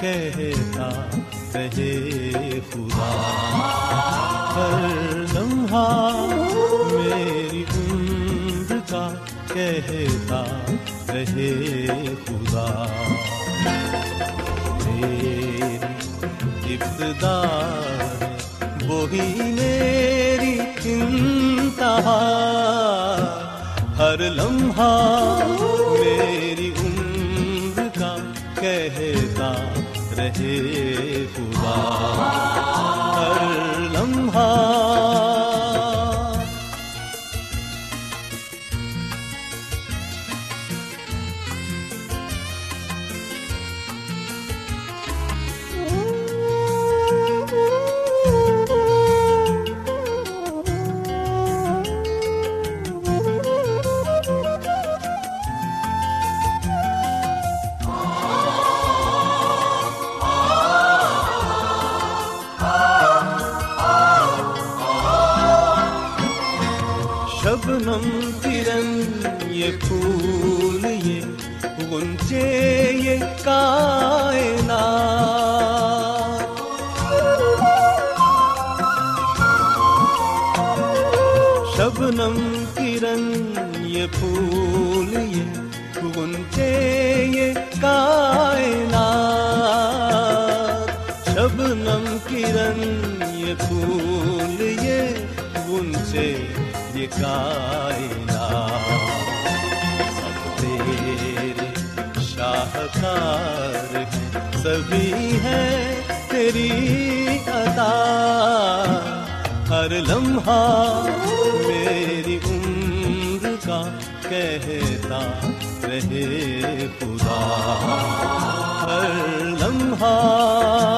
کہتا رہے خدا، ہر لمحہ میری عمر کا کہتا رہے خدا۔ میری ابتدا ہے، وہی میری انتہا۔ ہر لمحہ میری رہے خدا۔ ہر لمحہ شبنم یہ پھول یہ غنچے یہ کائنات شبنم کرن یہ پھول یہ غنچے یہ کائنات شبنم کرن یہ پھول یہ غنچے یہ کائنات سبھی ہے تیری ادا۔ ہر لمحہ میری عمر کا کہتا رہے خدا۔ ہر لمحہ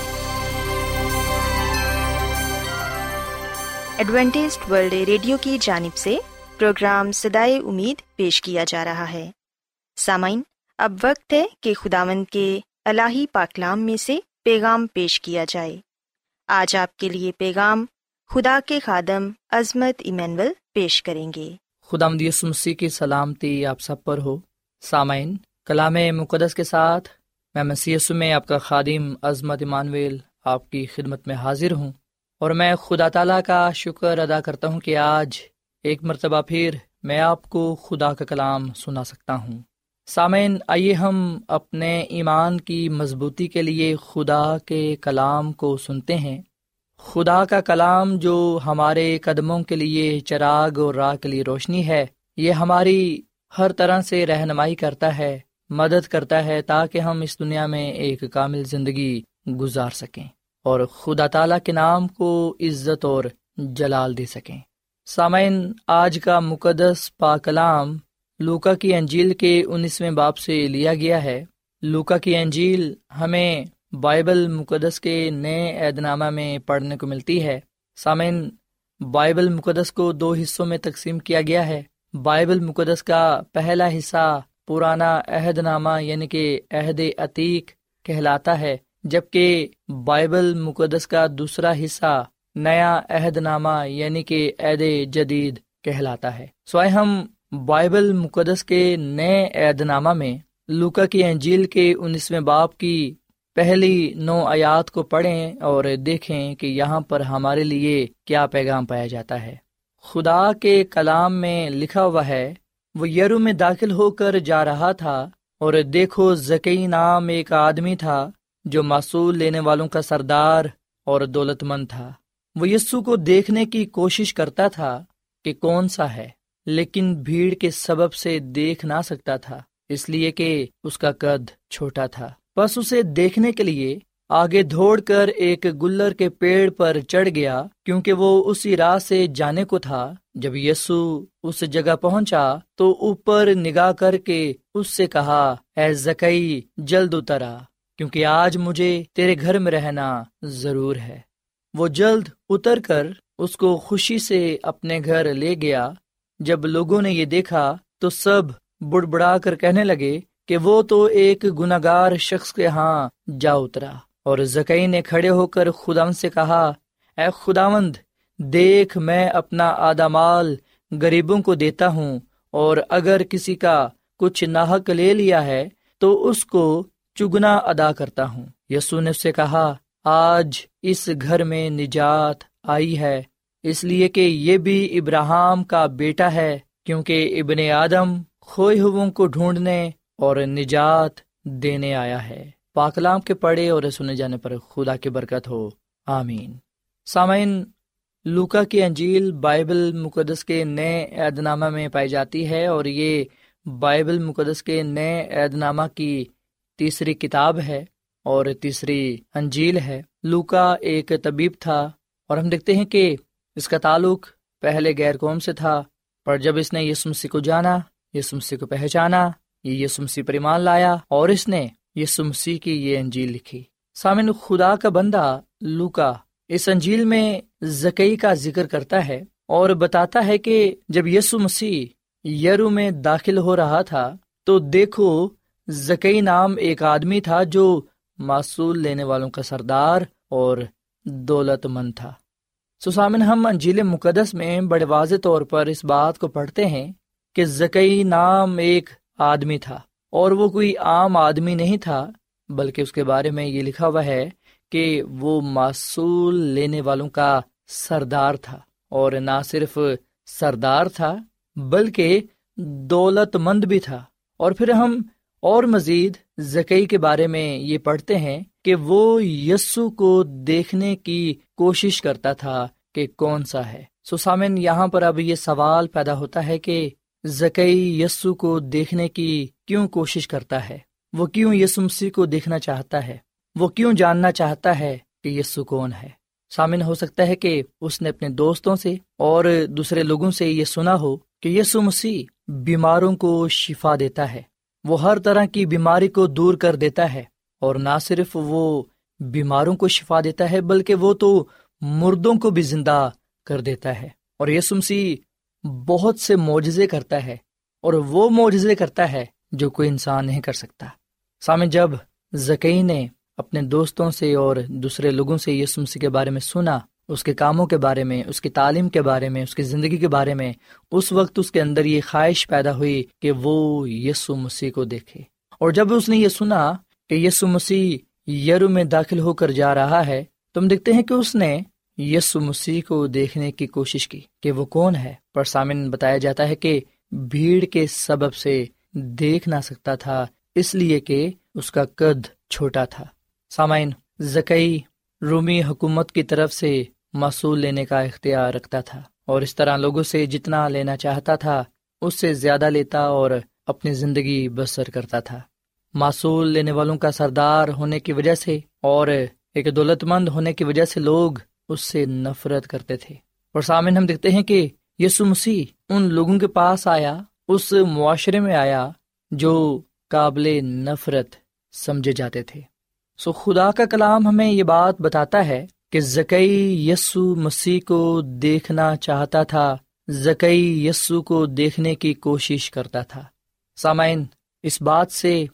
Adventist world radio کی جانب سے پروگرام سدائے امید پیش کیا جا رہا ہے۔ سامعین، اب وقت ہے کہ خداوند کے الہی پاکلام میں سے پیغام پیش کیا جائے۔ آج آپ کے لیے پیغام خدا کے خادم عظمت ایمینول پیش کریں گے۔ خدا مدیس مسیح کی سلامتی آپ سب پر ہو۔ سامعین، کلام مقدس کے ساتھ میں مسی میں آپ کا خادم عظمت ایمانویل آپ کی خدمت میں حاضر ہوں۔ اور میں خدا تعالیٰ کا شکر ادا کرتا ہوں کہ آج ایک مرتبہ پھر میں آپ کو خدا کا کلام سنا سکتا ہوں۔ سامعین، آئیے ہم اپنے ایمان کی مضبوطی کے لیے خدا کے کلام کو سنتے ہیں۔ خدا کا کلام جو ہمارے قدموں کے لیے چراغ اور راہ کے لیے روشنی ہے، یہ ہماری ہر طرح سے رہنمائی کرتا ہے، مدد کرتا ہے تاکہ ہم اس دنیا میں ایک کامل زندگی گزار سکیں۔ اور خدا تعالیٰ کے نام کو عزت اور جلال دے سکیں۔ سامعین، آج کا مقدس پاکلام لوکا کی انجیل کے انیسویں باپ سے لیا گیا ہے۔ لوکا کی انجیل ہمیں بائبل مقدس کے نئے عید نامہ میں پڑھنے کو ملتی ہے۔ سامعین، بائبل مقدس کو دو حصوں میں تقسیم کیا گیا ہے۔ بائبل مقدس کا پہلا حصہ پرانا عہد نامہ یعنی کہ عہد عتیق کہلاتا ہے۔ جبکہ بائبل مقدس کا دوسرا حصہ نیا عہد نامہ یعنی کہ عہد جدید کہلاتا ہے۔ سوائے ہم بائبل مقدس کے نئے عید نامہ میں لوکا کی انجیل کے انیسویں باپ کی پہلی نو آیات کو پڑھیں اور دیکھیں کہ یہاں پر ہمارے لیے کیا پیغام پایا جاتا ہے۔ خدا کے کلام میں لکھا ہوا ہے، وہ یرو میں داخل ہو کر جا رہا تھا اور دیکھو زکی نام ایک آدمی تھا جو معصول لینے والوں کا سردار اور دولت مند تھا۔ وہ یسو کو دیکھنے کی کوشش کرتا تھا کہ کون سا ہے، لیکن بھیڑ کے سبب سے دیکھ نہ سکتا تھا، اس لیے کہ اس کا قد چھوٹا تھا۔ بس اسے دیکھنے کے لیے آگے دوڑ کر ایک گلر کے پیڑ پر چڑھ گیا، کیونکہ وہ اسی راہ سے جانے کو تھا۔ جب یسو اس جگہ پہنچا تو اوپر نگاہ کر کے اس سے کہا، اے زکئی جلد اترا کیونکہ آج مجھے تیرے گھر میں رہنا ضرور ہے۔ وہ جلد اتر کر اس کو خوشی سے اپنے گھر لے گیا۔ جب لوگوں نے یہ دیکھا تو سب بڑ بڑا کر کہنے لگے کہ وہ تو ایک گناگار شخص کے ہاں جا اترا۔ اور زکئی نے کھڑے ہو کر خدا سے کہا، اے خداوند، دیکھ میں اپنا آدھا مال غریبوں کو دیتا ہوں، اور اگر کسی کا کچھ ناحک لے لیا ہے تو اس کو چگنا ادا کرتا ہوں۔ یسو نے اس سے کہا، آج اس گھر میں نجات آئی ہے، اس لیے کہ یہ بھی ابراہم کا بیٹا ہے، کیونکہ ابن آدم کھوئے کو ڈھونڈنے اور نجات دینے آیا ہے۔ پاکلام کے پڑھے اور سنے جانے پر خدا کی برکت ہو۔ آمین۔ سامعین، لوکا کی انجیل بائبل مقدس کے نئے عید نامہ میں پائی جاتی ہے اور یہ بائبل مقدس کے نئے عید نامہ کی تیسری کتاب ہے اور تیسری انجیل ہے۔ لوکا ایک طبیب تھا اور ہم دیکھتے ہیں کہ اس کا تعلق پہلے غیر قوم سے تھا، پر جب اس نے یس مسیح کو جانا یس مسیح کو پہچانا، یہ یس مسیح پر ایمان لایا اور اس نے یس مسیح کی یہ انجیل لکھی۔ سامن خدا کا بندہ لوکا اس انجیل میں زکئی کا ذکر کرتا ہے اور بتاتا ہے کہ جب یسو مسیح یرو میں داخل ہو رہا تھا تو دیکھو زکئی نام ایک آدمی تھا جو معصول لینے والوں کا سردار اور دولت مند تھا۔ سسامن، ہم انجیل مقدس میں بڑے واضح طور پر اس بات کو پڑھتے ہیں کہ زکئی نام ایک آدمی تھا اور وہ کوئی عام آدمی نہیں تھا، بلکہ اس کے بارے میں یہ لکھا ہوا ہے کہ وہ معصول لینے والوں کا سردار تھا۔ اور نہ صرف سردار تھا، بلکہ دولت مند بھی تھا۔ اور پھر ہم اور مزید زکی کے بارے میں یہ پڑھتے ہیں کہ وہ یسو کو دیکھنے کی کوشش کرتا تھا کہ کون سا ہے۔ سامن، یہاں پر اب یہ سوال پیدا ہوتا ہے کہ زکی یسو کو دیکھنے کی کیوں کوشش کرتا ہے؟ وہ کیوں یسو مسیح کو دیکھنا چاہتا ہے؟ وہ کیوں جاننا چاہتا ہے کہ یسو کون ہے؟ سامن، ہو سکتا ہے کہ اس نے اپنے دوستوں سے اور دوسرے لوگوں سے یہ سنا ہو کہ یسو مسیح بیماروں کو شفا دیتا ہے۔ وہ ہر طرح کی بیماری کو دور کر دیتا ہے اور نہ صرف وہ بیماروں کو شفا دیتا ہے بلکہ وہ تو مردوں کو بھی زندہ کر دیتا ہے اور یسو مسیح بہت سے معجزے کرتا ہے اور وہ معجزے کرتا ہے جو کوئی انسان نہیں کر سکتا۔ سامع جب زکی نے اپنے دوستوں سے اور دوسرے لوگوں سے یسو مسیح کے بارے میں سنا اس کے کاموں کے بارے میں، اس کی تعلیم کے بارے میں، اس کی زندگی کے بارے میں، اس وقت اس کے اندر یہ خواہش پیدا ہوئی کہ وہ یسو مسیح کو دیکھے۔ اور جب اس نے یہ سنا کہ یسو مسیح یرو میں داخل ہو کر جا رہا ہے تم دیکھتے ہیں کہ اس نے یسو مسیح کو دیکھنے کی کوشش کی کہ وہ کون ہے۔ پر سامن بتایا جاتا ہے کہ بھیڑ کے سبب سے دیکھ نہ سکتا تھا، اس لیے کہ اس کا قد چھوٹا تھا۔ سامعین، زکئی رومی حکومت کی طرف سے معصول لینے کا اختیار رکھتا تھا اور اس طرح لوگوں سے جتنا لینا چاہتا تھا، اس سے زیادہ لیتا اور اپنی زندگی بسر کرتا تھا۔ معصول لینے والوں کا سردار ہونے کی وجہ سے اور ایک دولت مند ہونے کی وجہ سے لوگ اس سے نفرت کرتے تھے۔ اور سامنے ہم دیکھتے ہیں کہ یسو مسیح ان لوگوں کے پاس آیا، اس معاشرے میں آیا جو قابل نفرت سمجھے جاتے تھے۔ سو خدا کا کلام ہمیں یہ بات بتاتا ہے کہ زکئی یسو مسیح کو دیکھنا چاہتا تھا، زکئی یسو کو دیکھنے کی کوشش کرتا تھا۔ سامعین، اس بات سے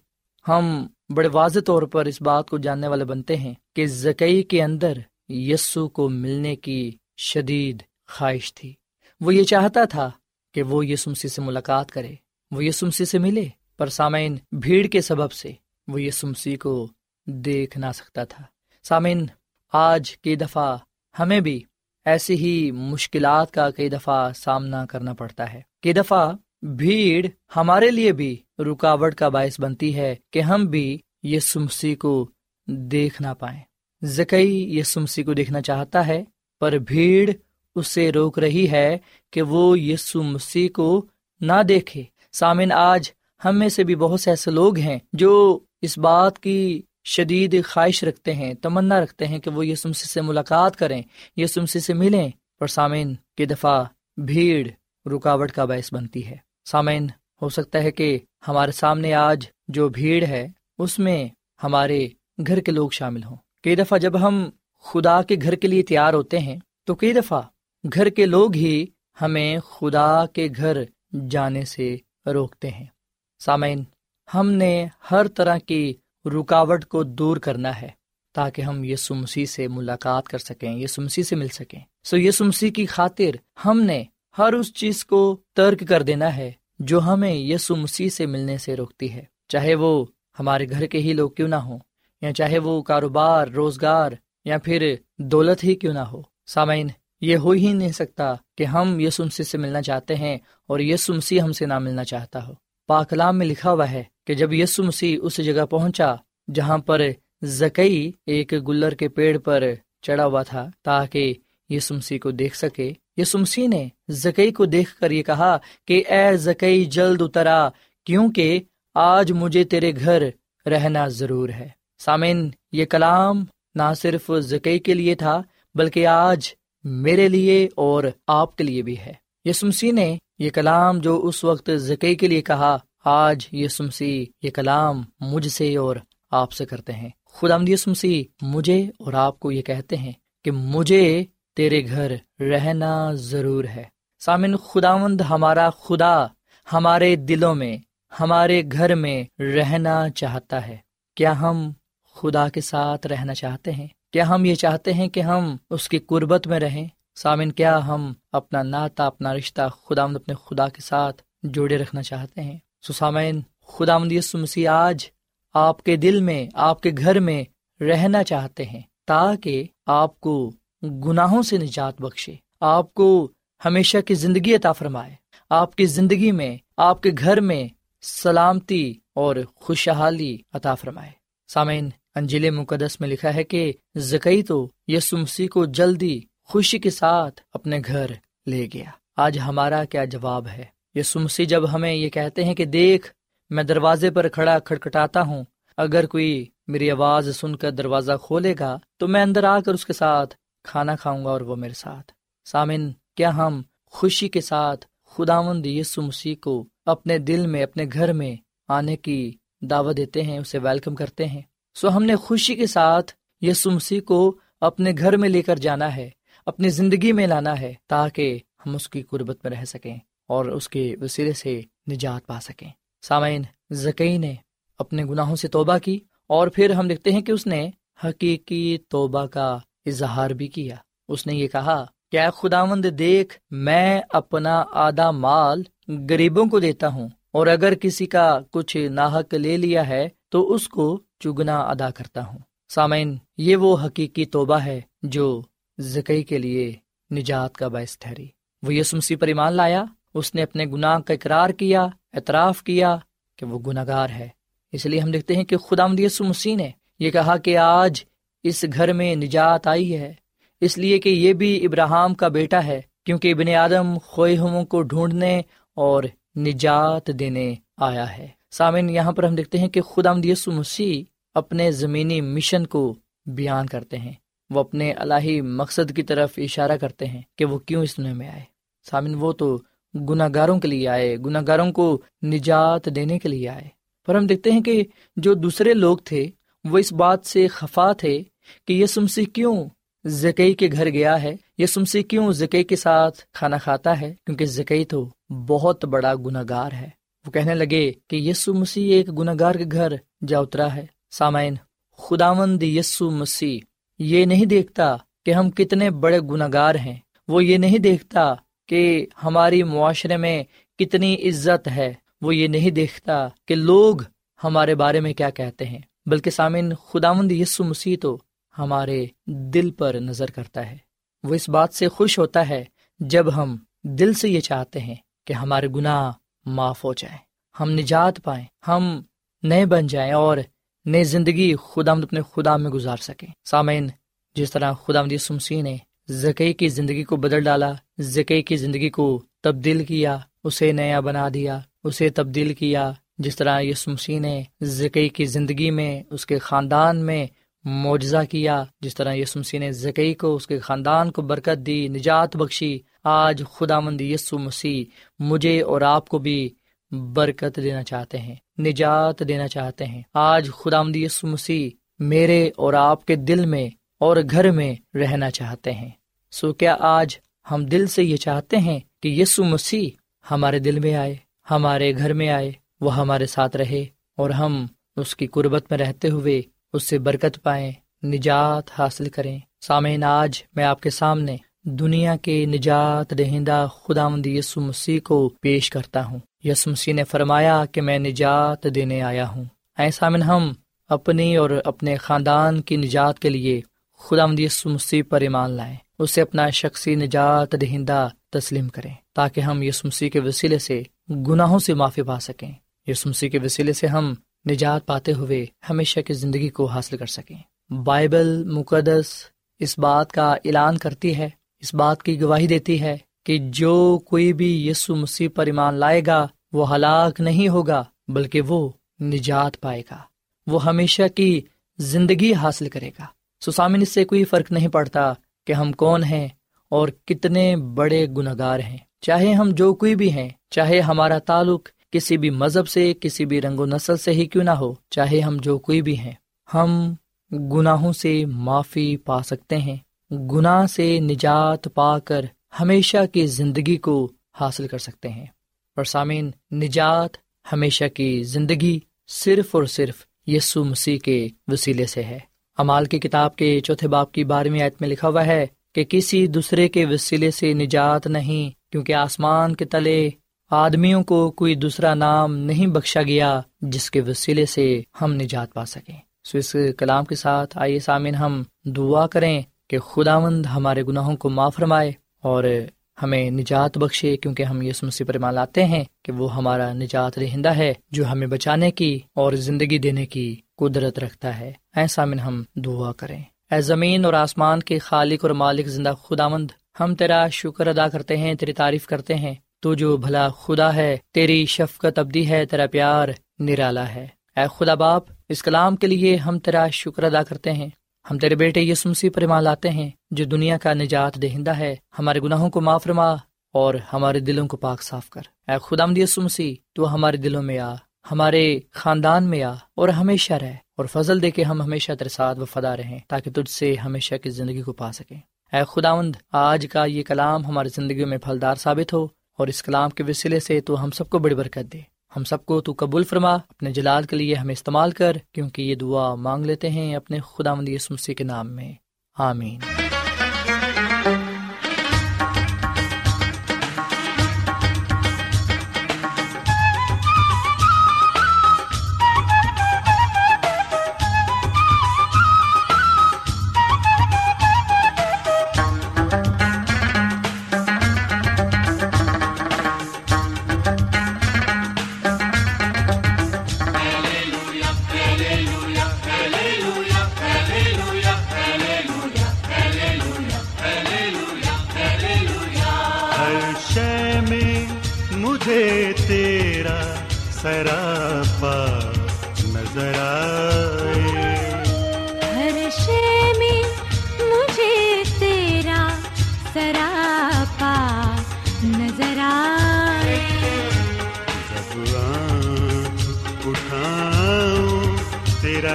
ہم بڑے واضح طور پر اس بات کو جاننے والے بنتے ہیں کہ زکئی کے اندر یسو کو ملنے کی شدید خواہش تھی۔ وہ یہ چاہتا تھا کہ وہ یسمسی سے ملاقات کرے، وہ یسمسی سے ملے۔ پر سامعین، بھیڑ کے سبب سے وہ یسمسی کو دیکھ نہ سکتا تھا۔ سامعین آج کئی دفعہ ہمیں بھی ایسی ہی مشکلات کا کئی دفعہ سامنا کرنا پڑتا ہے۔ کئی دفعہ بھیڑ ہمارے لیے بھی رکاوٹ کا باعث بنتی ہے کہ ہم بھی یہ سمسی کو دیکھ نہ پائیں۔ زکئی یہ سمسی کو دیکھنا چاہتا ہے، پر بھیڑ اس سے روک رہی ہے کہ وہ یسو مسیح کو نہ دیکھے۔ سامن آج ہم میں سے بھی بہت سے ایسے لوگ ہیں جو اس بات کی شدید خواہش رکھتے ہیں، تمنا رکھتے ہیں کہ وہ یسمسی سے ملاقات کریں یسمسی سے ملیں، پر سامعین کی دفعہ بھیڑ، رکاوٹ کا باعث بنتی ہے۔ سامعین، ہو سکتا ہے کہ ہمارے سامنے آج جو بھیڑ ہے، اس میں ہمارے گھر کے لوگ شامل ہوں۔ کئی دفعہ جب ہم خدا کے گھر کے لیے تیار ہوتے ہیں، تو کئی دفعہ گھر کے لوگ ہی ہمیں خدا کے گھر جانے سے روکتے ہیں۔ سامعین، ہم نے ہر طرح کی رکاوٹ کو دور کرنا ہے تاکہ ہم یسو مسیح سے ملاقات کر سکیں یسو مسیح سے مل سکیں۔ سو یسو مسیح کی خاطر ہم نے ہر اس چیز کو ترک کر دینا ہے جو ہمیں یسو مسیح سے ملنے سے روکتی ہے۔ چاہے وہ ہمارے گھر کے ہی لوگ کیوں نہ ہو یا چاہے وہ کاروبار، روزگار، یا پھر دولت ہی کیوں نہ ہو۔ سامعین، یہ ہو ہی نہیں سکتا کہ ہم یسو مسیح سے ملنا چاہتے ہیں اور یسو مسیح ہم سے نہ ملنا چاہتا ہو۔ پاکلام میں لکھا ہوا ہے کہ جب یسو مسیح اس جگہ پہنچا جہاں پر زکئی ایک گلر کے پیڑ پر چڑھا ہوا تھا تاکہ یسو مسیح کو دیکھ سکے یسو مسیح نے زکئی کو دیکھ کر یہ کہا کہ اے زکئی جلد اترا، کیونکہ آج مجھے تیرے گھر رہنا ضرور ہے۔ سامن یہ کلام نہ صرف زکئی کے لیے تھا، بلکہ آج میرے لیے اور آپ کے لیے بھی ہے۔ یسمسی نے یہ کلام جو اس وقت زکئی کے لیے کہا آج یہ سمسی یہ کلام مجھ سے اور آپ سے کرتے ہیں۔ خدا یسمسی مجھے اور آپ کو یہ کہتے ہیں کہ مجھے تیرے گھر رہنا ضرور ہے۔ سامن خداوند ہمارا خدا ہمارے دلوں میں، ہمارے گھر میں رہنا چاہتا ہے۔ کیا ہم خدا کے ساتھ رہنا چاہتے ہیں؟ کیا ہم یہ چاہتے ہیں کہ ہم اس کی قربت میں رہیں؟ سامن کیا ہم اپنا ناتا، اپنا رشتہ خدا اپنے خدا کے ساتھ جوڑے رکھنا چاہتے ہیں؟ سامعین خدا مندی مسیح آج آپ کے دل میں، آپ کے گھر میں رہنا چاہتے ہیں تاکہ آپ کو گناہوں سے نجات بخشے، آپ کو ہمیشہ کی زندگی عطا فرمائے، آپ کی زندگی میں، آپ کے گھر میں سلامتی اور خوشحالی عطا فرمائے۔ سامعین، انجیل مقدس میں لکھا ہے کہ زکئی تو یسو مسیح کو جلدی خوشی کے ساتھ اپنے گھر لے گیا۔ آج ہمارا کیا جواب ہے؟ یسو مسیح جب ہمیں یہ کہتے ہیں کہ دیکھ، میں دروازے پر کھڑا کھٹکھٹاتا ہوں۔ اگر کوئی میری آواز سن کر دروازہ کھولے گا، تو میں اندر آ کر اس کے ساتھ کھانا کھاؤں گا اور وہ میرے ساتھ۔ سامن، کیا ہم خوشی کے ساتھ خداوند یسو مسیح کو اپنے دل میں، اپنے گھر میں آنے کی دعوت دیتے ہیں، اسے ویلکم کرتے ہیں؟ سو ہم نے خوشی کے ساتھ یسو مسیح کو اپنے گھر میں لے کر جانا ہے، اپنی زندگی میں لانا ہے، تاکہ ہم اس کی قربت میں رہ سکیں۔ اور اس کے وسیلے سے نجات پا سکیں۔ سامعین زکی نے اپنے گناہوں سے توبہ کی اور پھر ہم دیکھتے ہیں کہ اس نے حقیقی توبہ کا اظہار بھی کیا۔ اس نے یہ کہا، کیا خدا مند دیکھ، میں اپنا آدھا مال غریبوں کو دیتا ہوں اور اگر کسی کا کچھ ناحک لے لیا ہے تو اس کو چگنا ادا کرتا ہوں۔ سامعین، یہ وہ حقیقی توبہ ہے جو زکی کے لیے نجات کا باعث ٹھہری۔ وہ یسمسی پر ایمان لایا اس نے اپنے گناہ کا اقرار کیا، اعتراف کیا کہ وہ گناہ گار ہے۔ اس لیے ہم دیکھتے ہیں کہ خدا مدیس مسیح نے یہ کہا کہ آج اس گھر میں نجات آئی ہے۔ اس لیے کہ یہ بھی ابراہم کا بیٹا ہے، کیونکہ ابن آدم خواہوں کو ڈھونڈنے اور نجات دینے آیا ہے۔ سامن یہاں پر ہم دیکھتے ہیں کہ خدا مدیس مسیح اپنے زمینی مشن کو بیان کرتے ہیں۔ وہ اپنے الہی مقصد کی طرف اشارہ کرتے ہیں کہ وہ کیوں اس دنیا میں آئے۔ سامن وہ تو گناہ گاروں کے لیے آئے گناہ گاروں کو نجات دینے کے لیے آئے۔ پر ہم دیکھتے ہیں کہ جو دوسرے لوگ تھے، وہ اس بات سے خفا تھے کہ یہ سمسی کیوں زکئی کے گھر گیا ہے؟ یہ سمسی کیوں زکئی کے ساتھ کھانا کھاتا ہے؟ کیونکہ زکئی تو بہت بڑا گناہ گار ہے۔ وہ کہنے لگے کہ یسو مسیح ایک گناہ گار کے گھر جا اترا ہے۔ سامعین، خداوند یسو مسیح یہ نہیں دیکھتا کہ ہم کتنے بڑے گناہ گار ہیں۔ وہ یہ نہیں دیکھتا کہ ہماری معاشرے میں کتنی عزت ہے، وہ یہ نہیں دیکھتا کہ لوگ ہمارے بارے میں کیا کہتے ہیں، بلکہ سامن خدا مند یسو مسیح تو ہمارے دل پر نظر کرتا ہے۔ وہ اس بات سے خوش ہوتا ہے جب ہم دل سے یہ چاہتے ہیں کہ ہمارے گناہ معاف ہو جائیں۔ ہم نجات پائیں، ہم نئے بن جائیں اور نئی زندگی خدا اپنے خدا میں گزار سکیں۔ سامعین، جس طرح خدا مد مسیح نے زکی کی زندگی کو بدل ڈالا زکی کی زندگی کو تبدیل کیا، اسے نیا بنا دیا، اسے تبدیل کیا۔ جس طرح یس مسیح نے زکی کی زندگی میں اس کے خاندان میں معجزہ کیا، جس طرح یس مسیح نے زکی کو، اس کے خاندان کو برکت دی، نجات بخشی، آج خدا مند یسو مسیح مجھے اور آپ کو بھی برکت دینا چاہتے ہیں، نجات دینا چاہتے ہیں۔ آج خدا مند یسو مسیح میرے اور آپ کے دل میں اور گھر میں رہنا چاہتے ہیں۔ سو کیا آج ہم دل سے یہ چاہتے ہیں کہ یسو مسیح ہمارے دل میں آئے، ہمارے گھر میں آئے، وہ ہمارے ساتھ رہے اور ہم اس کی قربت میں رہتے ہوئے اس سے برکت پائیں، نجات حاصل کریں۔ سامعین، آج میں آپ کے سامنے دنیا کے نجات دہندہ خدا مند یسو مسیح کو پیش کرتا ہوں۔ یس مسیح نے فرمایا کہ میں نجات دینے آیا ہوں۔ اے سامن ہم اپنی اور اپنے خاندان کی نجات کے لیے خدا یسو مسیح پر ایمان لائیں۔ اسے اپنا شخصی نجات دہندہ تسلیم کریں تاکہ ہم یس مسیح کے وسیلے سے گناہوں سے معافی پا سکیں۔ یس مسیح کے وسیلے سے ہم نجات پاتے ہوئے ہمیشہ کی زندگی کو حاصل کر سکیں۔ بائبل مقدس اس بات کا اعلان کرتی ہے، اس بات کی گواہی دیتی ہے کہ جو کوئی بھی یسو مسیح پر ایمان لائے گا، وہ ہلاک نہیں ہوگا، بلکہ وہ نجات پائے گا۔ وہ ہمیشہ کی زندگی حاصل کرے گا۔ سسامن اس سے کوئی فرق نہیں پڑتا کہ ہم کون ہیں اور کتنے بڑے گناگار ہیں۔ چاہے ہم جو کوئی بھی ہیں، چاہے ہمارا تعلق کسی بھی مذہب سے، کسی بھی رنگ و نسل سے ہی کیوں نہ ہو، چاہے ہم جو کوئی بھی ہیں، ہم گناہوں سے معافی پا سکتے ہیں۔ گناہ سے نجات پا کر ہمیشہ کی زندگی کو حاصل کر سکتے ہیں۔ اور سامعین، نجات ہمیشہ کی زندگی صرف اور صرف یسو مسیح کے وسیلے سے ہے۔ امال کی کتاب کے چوتھے باپ کی بارہویں آیت میں لکھا ہوا ہے کہ کسی دوسرے کے وسیلے سے نجات نہیں، کیونکہ آسمان کے تلے آدمیوں کو کوئی دوسرا نام نہیں بخشا گیا جس کے وسیلے سے ہم نجات پا سکیں۔ سو اس کلام کے ساتھ آئیے سامن ہم دعا کریں کہ خدا مند ہمارے گناہوں کو معاف فرمائے اور ہمیں نجات بخشے، کیونکہ ہم یہ مسیح پر لاتے ہیں کہ وہ ہمارا نجات رہندہ ہے جو ہمیں بچانے کی اور زندگی دینے کی قدرت رکھتا ہے۔ ایسا من ہم دعا کریں۔ اے زمین اور آسمان کے خالق اور مالک زندہ خدا مند ہم تیرا شکر ادا کرتے ہیں، تیری تعریف کرتے ہیں۔ تو جو بھلا خدا ہے، تیری شفقت ابدی ہے، تیرا پیار نرالا ہے۔ اے خدا باپ، اس کلام کے لیے ہم تیرا شکر ادا کرتے ہیں۔ ہم تیرے بیٹے یسمسی پر مال لاتے ہیں، جو دنیا کا نجات دہندہ ہے۔ ہمارے گناہوں کو معاف رما اور ہمارے دلوں کو پاک صاف کر۔ اے خدا یسمسی تو ہمارے دلوں میں آ۔ ہمارے خاندان میں آ اور ہمیشہ رہ اور فضل دے کے ہم ہمیشہ تیرے ساتھ وفادہ رہیں تاکہ تجھ سے ہمیشہ کی زندگی کو پا سکیں۔ اے خداوند، آج کا یہ کلام ہماری زندگی میں پھلدار ثابت ہو اور اس کلام کے وسیلے سے تو ہم سب کو بڑی برکت دے۔ ہم سب کو تو قبول فرما، اپنے جلال کے لیے ہمیں استعمال کر، کیونکہ یہ دعا مانگ لیتے ہیں اپنے خدا مندی سمسی کے نام میں۔ آمین۔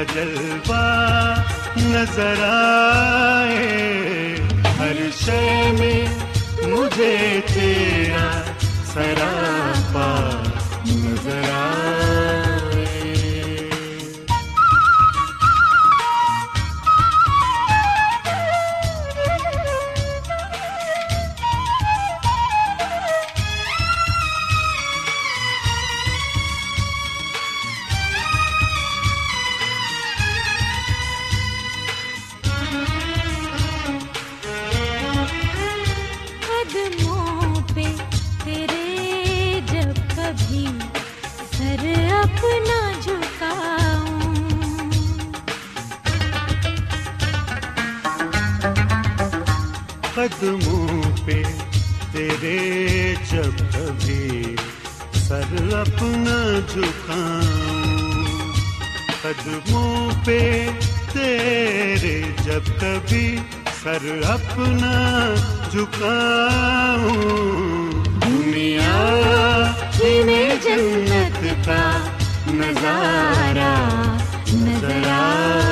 کا جلوہ نظر آئے ہر شے میں مجھے تیرا سراپا قدموں پہ تیرے جب کبھی سر اپنا جھکاؤں۔ قدموں پہ تیرے جب کبھی سر اپنا جھکاؤں۔ دنیا میں جنت کا نظارہ نظر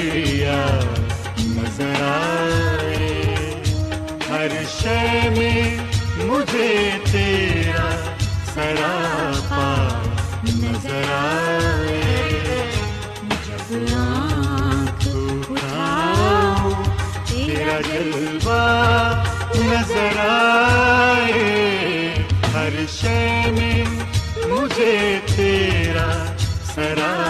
دریا نظر آئے۔ ہر شے میں مجھے تیرا سراپا نظر آئے۔ جب آنکھ اٹھاؤں، تیرا جلوہ نظر آئے۔ ہر شے میں مجھے تیرا سراپا